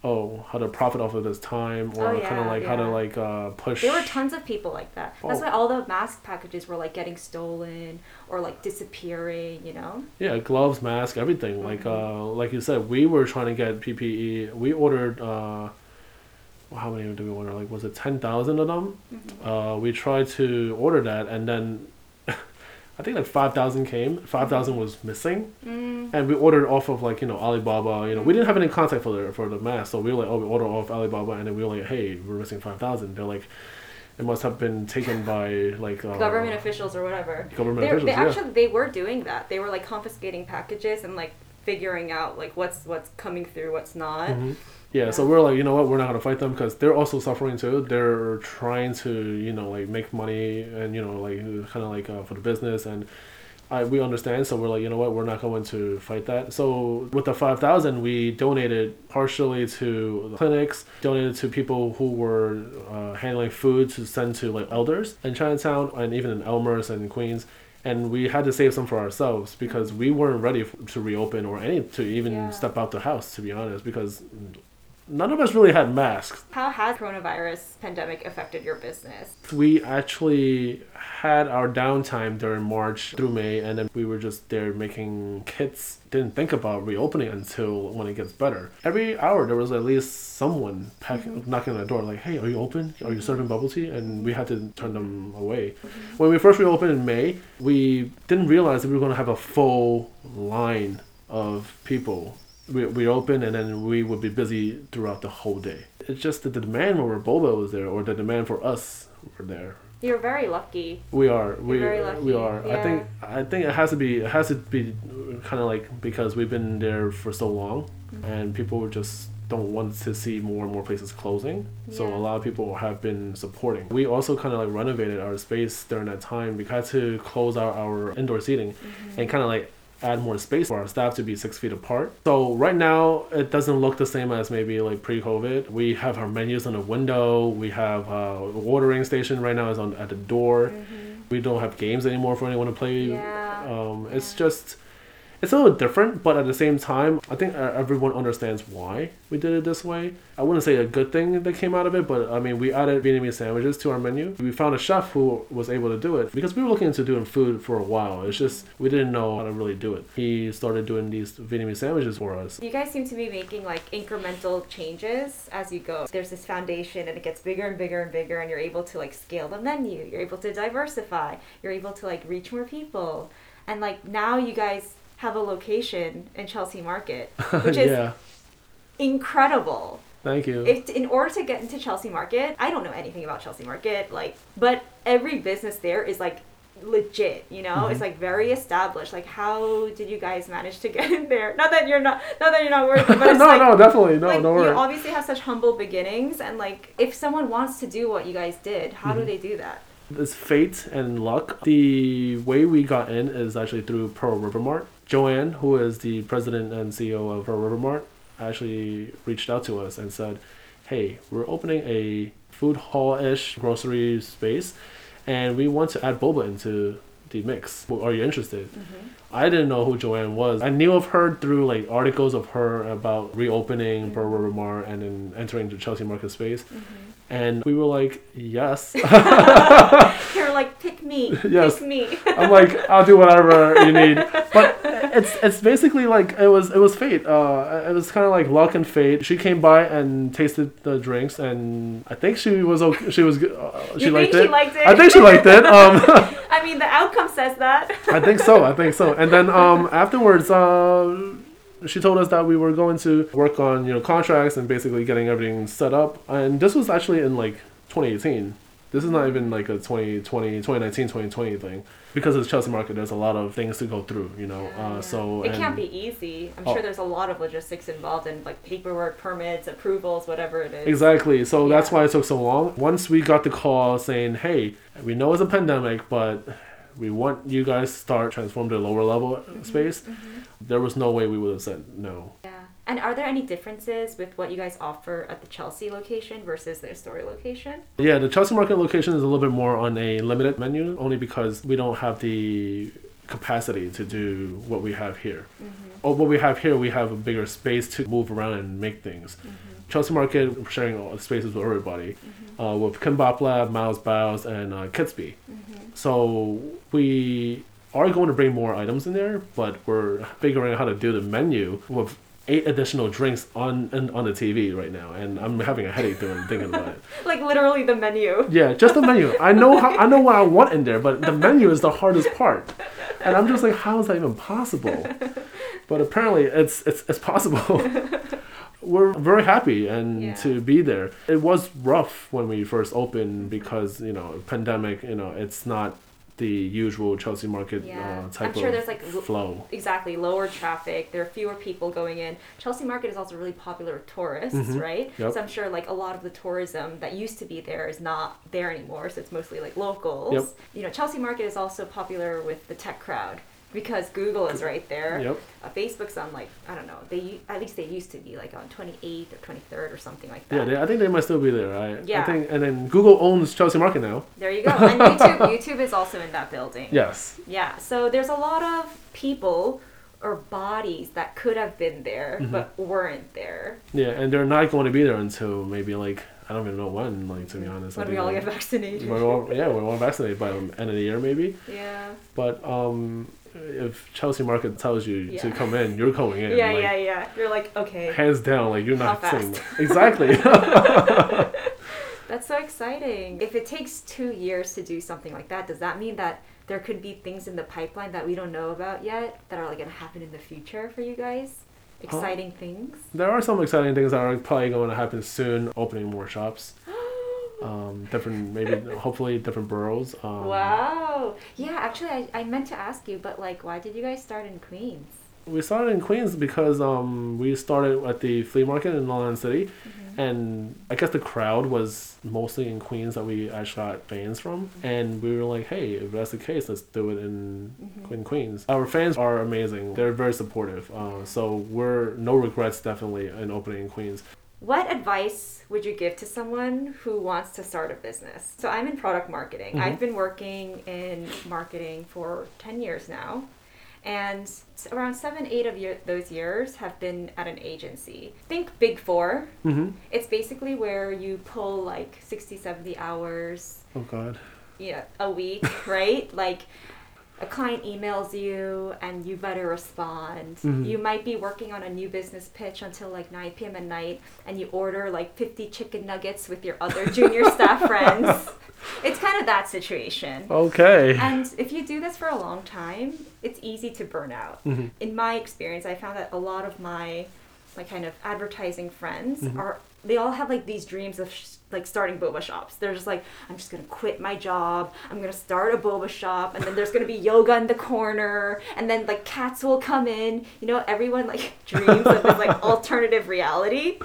Speaker 2: oh, how to profit off of this time, or
Speaker 1: Oh,
Speaker 2: kind of
Speaker 1: yeah,
Speaker 2: like how to like uh, push.
Speaker 1: There were tons of people like that. That's
Speaker 2: Oh.
Speaker 1: why all the mask packages were like getting stolen or like disappearing, you know?
Speaker 2: Yeah, gloves, mask, everything. Like
Speaker 1: Mhm.
Speaker 2: uh, like you said, we were trying to get PPE. We ordered. Uh, how many did we order? Like, was it ten thousand of them?
Speaker 1: Mhm.
Speaker 2: Uh, we tried to order that, and then I think like five thousand came. Five thousand was missing.
Speaker 1: Mm,
Speaker 2: And we ordered off of like you know Alibaba. You know we didn't have any contact for the for the mask, so we were like, oh, we ordered off Alibaba, and then we were like, hey, we're missing five thousand. They're like, it must have been taken by like uh,
Speaker 1: government officials or whatever.
Speaker 2: Government
Speaker 1: They,
Speaker 2: officials,
Speaker 1: they
Speaker 2: yeah.
Speaker 1: actually they were doing that. They were like confiscating packages and like figuring out like what's what's coming through, what's not.
Speaker 2: Mhm. Yeah, so we're like, you know what, we're not gonna fight them because they're also suffering too. They're trying to, you know, like make money and you know, like kind of like uh, for the business, and I we understand. So we're like, you know what, we're not going to fight that. So with the five thousand, we donated partially to the clinics, donated to people who were uh, handling food to send to like elders in Chinatown and even in Elmhurst and Queens. And we had to save some for ourselves because we weren't ready to reopen or any to even
Speaker 1: Yeah.
Speaker 2: step out the house, to be honest, because none of us really had masks.
Speaker 1: How has coronavirus pandemic affected your business?
Speaker 2: We actually had our downtime during March through May, and then we were just there making kits. Didn't think about reopening until when it gets better. Every hour there was at least someone pack, mm-hmm. knocking on the door, like, "Hey, are you open? Are you serving bubble tea?" And we had to turn them away. Mm-hmm. When we first reopened in May, we didn't realize that we were going to have a full line of people. We, we opened and then we would be busy throughout the whole day. It's just that the demand where Boba was there, or the demand for us were there.
Speaker 1: You're very lucky.
Speaker 2: We are. We we are. I think I think it has to be it has to be kind of like because we've been there for so long,
Speaker 1: Mm-hmm.
Speaker 2: and people just don't want to see more and more places closing. So a lot of people have been supporting. We also kind of like renovated our space during that time. We had to close out our indoor seating
Speaker 1: Mm-hmm.
Speaker 2: and kind of like add more space for our staff to be six feet apart. So right now it doesn't look the same as maybe like pre-COVID. We have our menus on the window. We have uh, the watering station right now is on at the door. We don't have games anymore for anyone to play.
Speaker 1: Yeah.
Speaker 2: Um, It's
Speaker 1: Yeah.
Speaker 2: just it's a little different, but at the same time, I think uh, everyone understands why we did it this way. I wouldn't say a good thing that came out of it, but I mean, we added Vietnamese sandwiches to our menu. We found a chef who was able to do it because we were looking into doing food for a while. It's just we didn't know how to really do it. He started doing these Vietnamese sandwiches for us.
Speaker 1: You guys seem to be making like incremental changes as you go. There's this foundation and it gets bigger and bigger and bigger and you're able to like scale the menu. You're able to diversify. You're able to like reach more people. And like now you guys have a location in Chelsea Market, which is
Speaker 2: yeah,
Speaker 1: incredible.
Speaker 2: thank you.
Speaker 1: If in order to get into Chelsea Market, I don't know anything about Chelsea Market, like, but every business there is like legit you know
Speaker 2: Mm-hmm.
Speaker 1: it's like very established like how did you guys manage to get in there not that you're not not that you're not working but
Speaker 2: no,
Speaker 1: like,
Speaker 2: no, definitely, no,
Speaker 1: like
Speaker 2: no
Speaker 1: you obviously have such humble beginnings and like if someone wants to do what you guys did how
Speaker 2: Mm-hmm.
Speaker 1: do they do that
Speaker 2: It's fate and luck. The way we got in is actually through Pearl River Mart. Joanne, who is the president and CEO of Pearl River Mart, actually reached out to us and said, "Hey, we're opening a food hall-ish grocery space, and we want to add boba into the mix. Are you interested?" Mm-hmm. I didn't know who Joanne was. I knew of her through like articles of her about reopening mm-hmm. Pearl River Mart and then entering the Chelsea Market space. Mm-hmm. And we were like, yes.
Speaker 1: you're like pick me
Speaker 2: Yes.
Speaker 1: pick me
Speaker 2: I'm like, I'll do whatever you need. But it's it's basically like it was it was fate. Uh, it was kind of like luck and fate. She came by and tasted the drinks, and I think she was okay. She was. Uh, she
Speaker 1: You
Speaker 2: liked
Speaker 1: think
Speaker 2: it.
Speaker 1: she liked it?
Speaker 2: I think she liked it. Um,
Speaker 1: i mean the outcome says that
Speaker 2: I think so. I think so. And then um, afterwards, uh, she told us that we were going to work on you know contracts and basically getting everything set up. And this was actually in like 2018. This is not even like a 2020, 2019, 2020 thing. Because it's Chelsea Market, there's a lot of things to go through, you know. Uh, so
Speaker 1: it
Speaker 2: and-
Speaker 1: can't be easy i'm
Speaker 2: Oh.
Speaker 1: sure there's a lot of logistics involved in like paperwork permits approvals whatever it is
Speaker 2: Exactly. So that's why it took so long. Once we got the call saying, "Hey, we know it's a pandemic, but we want you guys to start transform to a lower level
Speaker 1: Mm-hmm.
Speaker 2: space," there was no way we would have said no.
Speaker 1: And are there any differences with what you guys offer at the Chelsea location versus the Astoria location?
Speaker 2: Yeah, the Chelsea Market location is a little bit more on a limited menu, only because we don't have the capacity to do what we have here. Or what we have here, we have a bigger space to move around and make things. Chelsea Market, we're sharing all the spaces with everybody, uh, with Kimbap Lab, Miles Bows, and uh, Kitsby. So we are going to bring more items in there, but we're figuring out how to do the menu with eight additional drinks on and on the TV right now, and I'm having a headache doing thinking about it.
Speaker 1: Like literally the menu.
Speaker 2: Yeah, just the menu. I know how I know what I want in there, but the menu is the hardest part. And I'm just like, how is that even possible? But apparently it's it's it's possible. We're very happy and
Speaker 1: Yeah.
Speaker 2: to be there. It was rough when we first opened because, you know, pandemic, you know, it's not the usual Chelsea market
Speaker 1: Yeah.
Speaker 2: uh, type
Speaker 1: I'm sure
Speaker 2: of
Speaker 1: there's, like,
Speaker 2: flow.
Speaker 1: Exactly, lower traffic. There are fewer people going in. Chelsea Market is also really popular with tourists,
Speaker 2: Mhm.
Speaker 1: right?
Speaker 2: Yep.
Speaker 1: So I'm sure like a lot of the tourism that used to be there is not there anymore. So it's mostly like locals.
Speaker 2: Yep.
Speaker 1: You know, Chelsea Market is also popular with the tech crowd because Google is right there.
Speaker 2: Yep.
Speaker 1: Uh, Facebook's on like I don't know. They at least they used to be like on 28th or 23rd or something like that.
Speaker 2: Yeah, they, I think they might still be there. I, I
Speaker 1: Yeah.
Speaker 2: think and then Google owns Chelsea Market now.
Speaker 1: There you go. And YouTube, YouTube is also in that building.
Speaker 2: Yes.
Speaker 1: Yeah. So there's a lot of people or bodies that could have been there
Speaker 2: Mhm.
Speaker 1: but weren't there.
Speaker 2: Yeah, and they're not going to be there until maybe like I don't even know when. Like to be honest, I
Speaker 1: When we all
Speaker 2: like,
Speaker 1: get vaccinated.
Speaker 2: We're all, yeah, we're all vaccinated by the end of the year, maybe.
Speaker 1: yeah.
Speaker 2: But um, if Chelsea Market tells you to come in, you're going in.
Speaker 1: Yeah,
Speaker 2: like,
Speaker 1: yeah, yeah. You're like, okay.
Speaker 2: Hands down, like you're
Speaker 1: How
Speaker 2: not saying
Speaker 1: fast?
Speaker 2: exactly.
Speaker 1: That's so exciting. If it takes two years to do something like that, does that mean that there could be things in the pipeline that we don't know about yet that are like gonna happen in the future for you guys? Exciting things.
Speaker 2: there are some exciting things that are probably going to happen soon. Opening more shops, um, different maybe hopefully different boroughs. Um,
Speaker 1: wow. Yeah, actually, I, I meant to ask you, but like, why did you guys start in Queens?
Speaker 2: We started in Queens because um, we started at the flea market in Long Island City,
Speaker 1: Mm-hmm.
Speaker 2: and I guess the crowd was mostly in Queens that we actually got fans from, and we were like, hey, if that's the case, let's do it in
Speaker 1: Mhm.
Speaker 2: in Queens. Our fans are amazing; they're very supportive. Uh, so we're no regrets definitely in opening in Queens.
Speaker 1: What advice would you give to someone who wants to start a business? So I'm in product marketing.
Speaker 2: Mhm.
Speaker 1: I've been working in marketing for 10 years now. And around seven, eight of year, those years have been at an agency. Think Big Four.
Speaker 2: Mm-hmm.
Speaker 1: It's basically where you pull like 60, 70 hours
Speaker 2: Oh God.
Speaker 1: you know, a week, right? Like a client emails you and you better respond.
Speaker 2: Mhm.
Speaker 1: You might be working on a new business pitch until like 9 p.m. at night and you order like 50 chicken nuggets with your other junior staff friends. It's kind of that situation.
Speaker 2: Okay.
Speaker 1: And if you do this for a long time, it's easy to burn out.
Speaker 2: Mhm.
Speaker 1: In my experience, I found that a lot of my like kind of advertising friends
Speaker 2: Mhm.
Speaker 1: are they all have like these dreams of sh- like starting boba shops. They're just like, I'm just gonna quit my job. I'm gonna start a boba shop, and then there's gonna be yoga in the corner, and then like cats will come in. You know, everyone like dreams of this like alternative reality.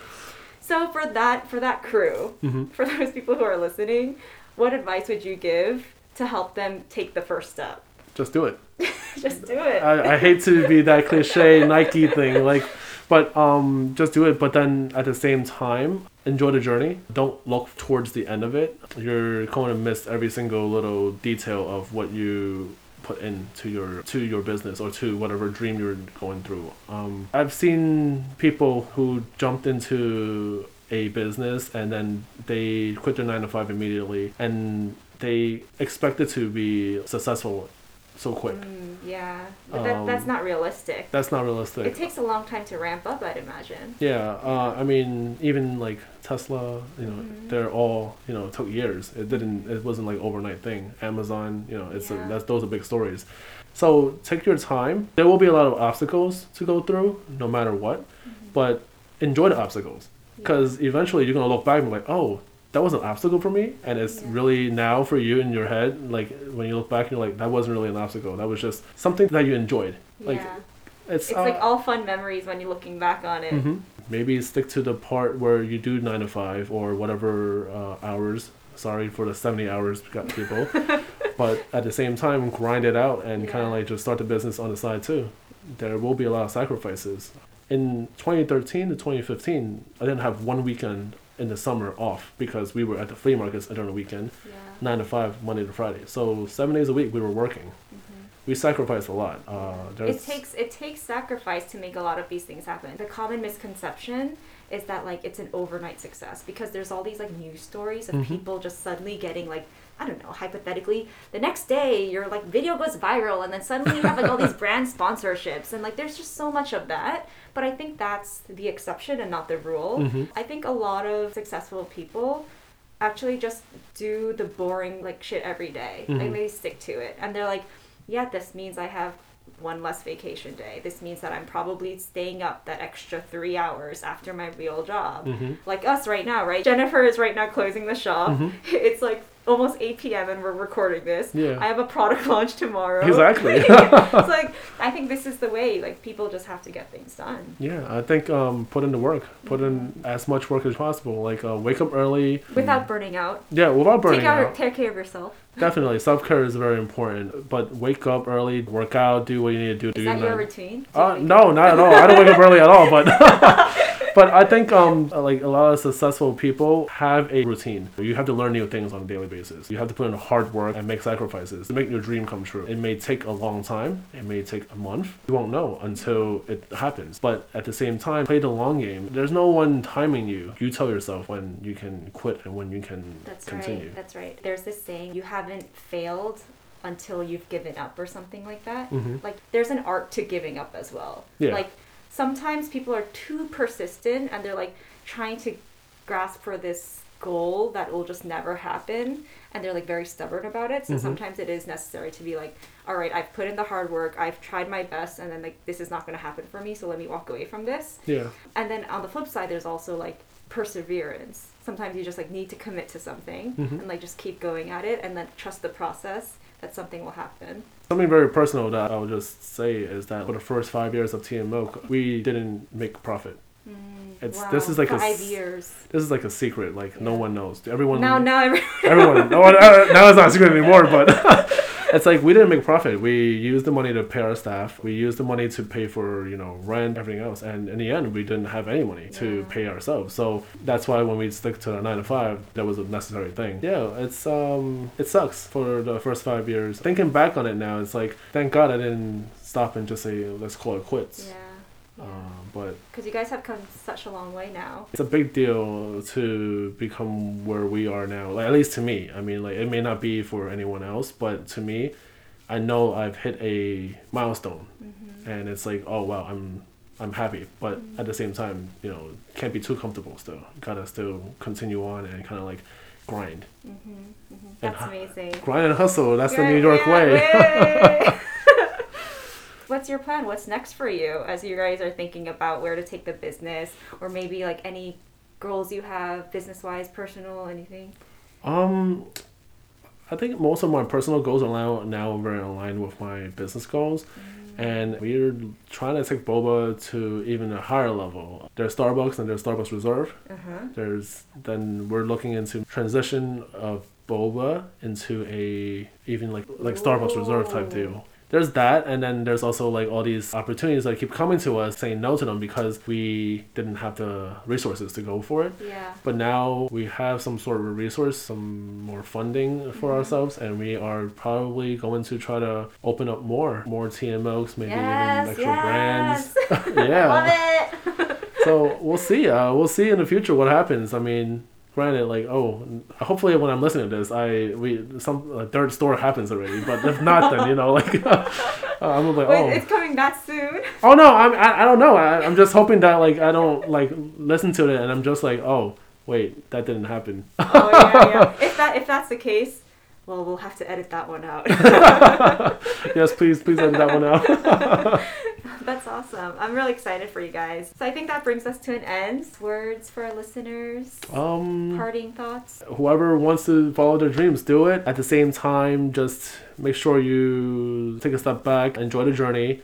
Speaker 1: So for that for that crew,
Speaker 2: Mhm.
Speaker 1: for those people who are listening, what advice would you give to help them take the first step?
Speaker 2: Just do it.
Speaker 1: Just do it.
Speaker 2: I, I hate to be that cliche Nike thing, like, but um, just do it. But then at the same time, enjoy the journey. Don't look towards the end of it. You're going to miss every single little detail of what you put into your to your business or to whatever dream you're going through. Um, I've seen people who jumped into a business and then they quit their nine to five immediately and they expected to be successful so quick.
Speaker 1: Mm, yeah, but that, that's
Speaker 2: Um,
Speaker 1: not realistic.
Speaker 2: That's not realistic.
Speaker 1: It takes a long time to ramp up, I'd imagine.
Speaker 2: yeah, uh, I mean, even like Tesla, you know,
Speaker 1: Mhm.
Speaker 2: they're all you know took years. It didn't. It wasn't like overnight thing. Amazon, you know, it's
Speaker 1: Yeah.
Speaker 2: a, that's those are big stories. So take your time. There will be a lot of obstacles to go through, no matter what, but enjoy the obstacles because eventually you're gonna look back and be like, oh. That was an obstacle for me, and it's
Speaker 1: Yeah.
Speaker 2: really now for you in your head. Like when you look back, you're like, that wasn't really an obstacle. That was just something that you enjoyed. Like
Speaker 1: yeah,
Speaker 2: it's,
Speaker 1: it's
Speaker 2: uh,
Speaker 1: like all fun memories when you're looking back on it.
Speaker 2: hmm Maybe stick to the part where you do nine to five or whatever uh, hours. Sorry for the seventy hours, got people. but at the same time, grind it out and kind of like just start the business on the side too. There will be a lot of sacrifices. In 2013 to 2015, I didn't have one weekend in the summer off because we were at the flea markets during the weekend,
Speaker 1: Yeah.
Speaker 2: nine to five, Monday to Friday. So seven days a week we were working.
Speaker 1: Mhm.
Speaker 2: We sacrificed a lot. Uh,
Speaker 1: It takes it takes sacrifice to make a lot of these things happen. The common misconception is that like it's an overnight success because there's all these like news stories of
Speaker 2: Mhm.
Speaker 1: people just suddenly getting like I don't know, hypothetically, the next day your like video goes viral and then suddenly you have like all these brand sponsorships and like there's just so much of that. But I think that's the exception and not the rule.
Speaker 2: Mhm.
Speaker 1: I think a lot of successful people actually just do the boring like shit every day. Like
Speaker 2: Mhm.
Speaker 1: they stick to it. And they're like, yeah, this means I have one less vacation day. This means that I'm probably staying up that extra three hours after my real job.
Speaker 2: Mhm.
Speaker 1: Like us right now, right? Jennifer is right now closing the shop.
Speaker 2: Mhm.
Speaker 1: It's like almost 8 p.m. and we're recording this.
Speaker 2: Yeah.
Speaker 1: I have a product launch tomorrow.
Speaker 2: Exactly.
Speaker 1: it's like, I think this is the way. Like, people just have to get things done.
Speaker 2: Yeah, I think um, put in the work. Put in as much work as possible. Like uh, wake up early.
Speaker 1: Without burning out.
Speaker 2: Yeah, without burning
Speaker 1: Take out,
Speaker 2: out.
Speaker 1: take care of yourself.
Speaker 2: Definitely, self care is very important. But wake up early, work out, do what you need to do. do
Speaker 1: Is that your
Speaker 2: nine-
Speaker 1: routine? Do
Speaker 2: Uh,
Speaker 1: you-
Speaker 2: no, not at all. I don't wake up early at all. But but I think um like a lot of successful people have a routine. You have to learn new things on a daily basis. You have to put in hard work and make sacrifices to make your dream come true. It may take a long time. It may take a month. You won't know until it happens. But at the same time, play the long game. There's no one timing you. You tell yourself when you can quit and when you can
Speaker 1: That's
Speaker 2: continue.
Speaker 1: right. That's right. There's this saying, you haven't failed until you've given up or something like that.
Speaker 2: hmm
Speaker 1: Like there's an art to giving up as well.
Speaker 2: Yeah.
Speaker 1: Like sometimes people are too persistent and they're like trying to grasp for this goal that will just never happen and they're like very stubborn about it. So
Speaker 2: Mhm.
Speaker 1: sometimes it is necessary to be like, all right, I've put in the hard work, I've tried my best and then like this is not going to happen for me, so let me walk away from this.
Speaker 2: Yeah.
Speaker 1: And then on the flip side there's also like perseverance. Sometimes you just like need to commit to something
Speaker 2: Mhm.
Speaker 1: and like just keep going at it and then trust the process that something will happen.
Speaker 2: Something very personal that I'll just say is that for the first five years of TM Milk, we didn't make profit. Mm, it's- this is like a
Speaker 1: five
Speaker 2: s-
Speaker 1: years.
Speaker 2: This is like a secret, like no one knows. Everyone
Speaker 1: Now, now, every-
Speaker 2: everyone no now it's not a secret anymore, but it's like we didn't make profit. We used the money to pay our staff. We used the money to pay for, you know, rent, everything else. And in the end, we didn't have any money to pay ourselves. So that's why when we stick to the 9 to 5, that was a necessary thing. Yeah, it's um it sucks for the first 5 years. Thinking back on it now, it's like thank God I didn't stop and just say let's call it quits.
Speaker 1: yeah.
Speaker 2: Uh, but
Speaker 1: Because you guys have come such a long way now.
Speaker 2: it's a big deal to become where we are now. Like, at least to me. I mean, like it may not be for anyone else, but to me, I know I've hit a milestone,
Speaker 1: Mm-hmm.
Speaker 2: and it's like, oh wow, I'm I'm happy. But at the same time, you know, can't be too comfortable. Still, gotta still continue on and kind of like grind,
Speaker 1: Mm-hmm. Mm-hmm.
Speaker 2: And
Speaker 1: That's
Speaker 2: hu-
Speaker 1: amazing.
Speaker 2: grind and hustle. That's the New York
Speaker 1: yeah,
Speaker 2: way.
Speaker 1: way. What's your plan? What's next for you as you guys are thinking about where to take the business or maybe like any goals you have, business wise, personal, anything?
Speaker 2: Um, I think most of my personal goals are now now very aligned with my business goals, and we're trying to take boba to even a higher level. There's Starbucks and there's Starbucks Reserve.
Speaker 1: Uh huh.
Speaker 2: There's then we're looking into transition of boba into a even like like Starbucks Reserve type deal. There's that, and then there's also like all these opportunities that keep coming to us, saying no to them because we didn't have the resources to go for it.
Speaker 1: Yeah.
Speaker 2: But now we have some sort of a resource, some more funding for
Speaker 1: Mhm.
Speaker 2: ourselves, and we are probably going to try to open up more, more TMOs, maybe
Speaker 1: yes,
Speaker 2: even extra
Speaker 1: yes.
Speaker 2: brands. yeah.
Speaker 1: Love it.
Speaker 2: So we'll see. Uh, we'll see in the future what happens. I mean, granted, like oh, hopefully when I'm listening to this, I we some a third store happens already. But if not, then you know, like uh, I'm like
Speaker 1: Wait,
Speaker 2: oh.
Speaker 1: it's coming that soon.
Speaker 2: Oh no, I'm, I I don't know. I, I'm just hoping that like I don't like listen to it and I'm just like oh wait that didn't happen.
Speaker 1: oh yeah, yeah. If that if that's the case, well, we'll have to edit that one out.
Speaker 2: yes, please please edit that one out.
Speaker 1: That's awesome. I'm really excited for you guys. So I think that brings us to an end. Words for our listeners.
Speaker 2: Um,
Speaker 1: Parting thoughts.
Speaker 2: whoever wants to follow their dreams, do it. At the same time, just make sure you take a step back, enjoy the journey.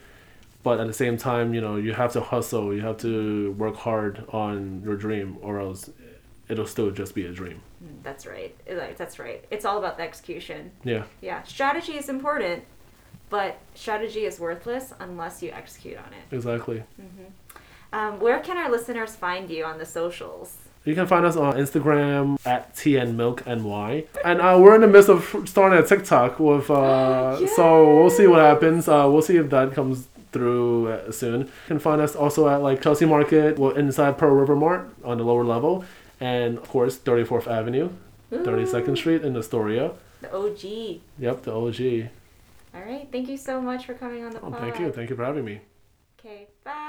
Speaker 2: But at the same time, you know, you have to hustle. You have to work hard on your dream, or else it'll still just be a dream.
Speaker 1: Mm, That's right. That's right. It's all about the execution.
Speaker 2: Yeah,
Speaker 1: Yeah, strategy is important, but strategy is worthless unless you execute on it.
Speaker 2: exactly.
Speaker 1: Um, where can our listeners find you on the socials?
Speaker 2: You can find us on Instagram at tnmilkny. And uh, we're in the midst of starting a TikTok with, uh, so we'll see what happens. Uh, we'll see if that comes through uh, soon. You can find us also at like Chelsea Market, well, inside Pearl River Mart on the lower level. And of course, 34th Avenue, 32nd Street in Astoria.
Speaker 1: The OG.
Speaker 2: Yep, the OG.
Speaker 1: All right. Thank you so much for coming on the
Speaker 2: Oh,
Speaker 1: pod.
Speaker 2: thank you. Thank you for having me.
Speaker 1: Okay. Bye.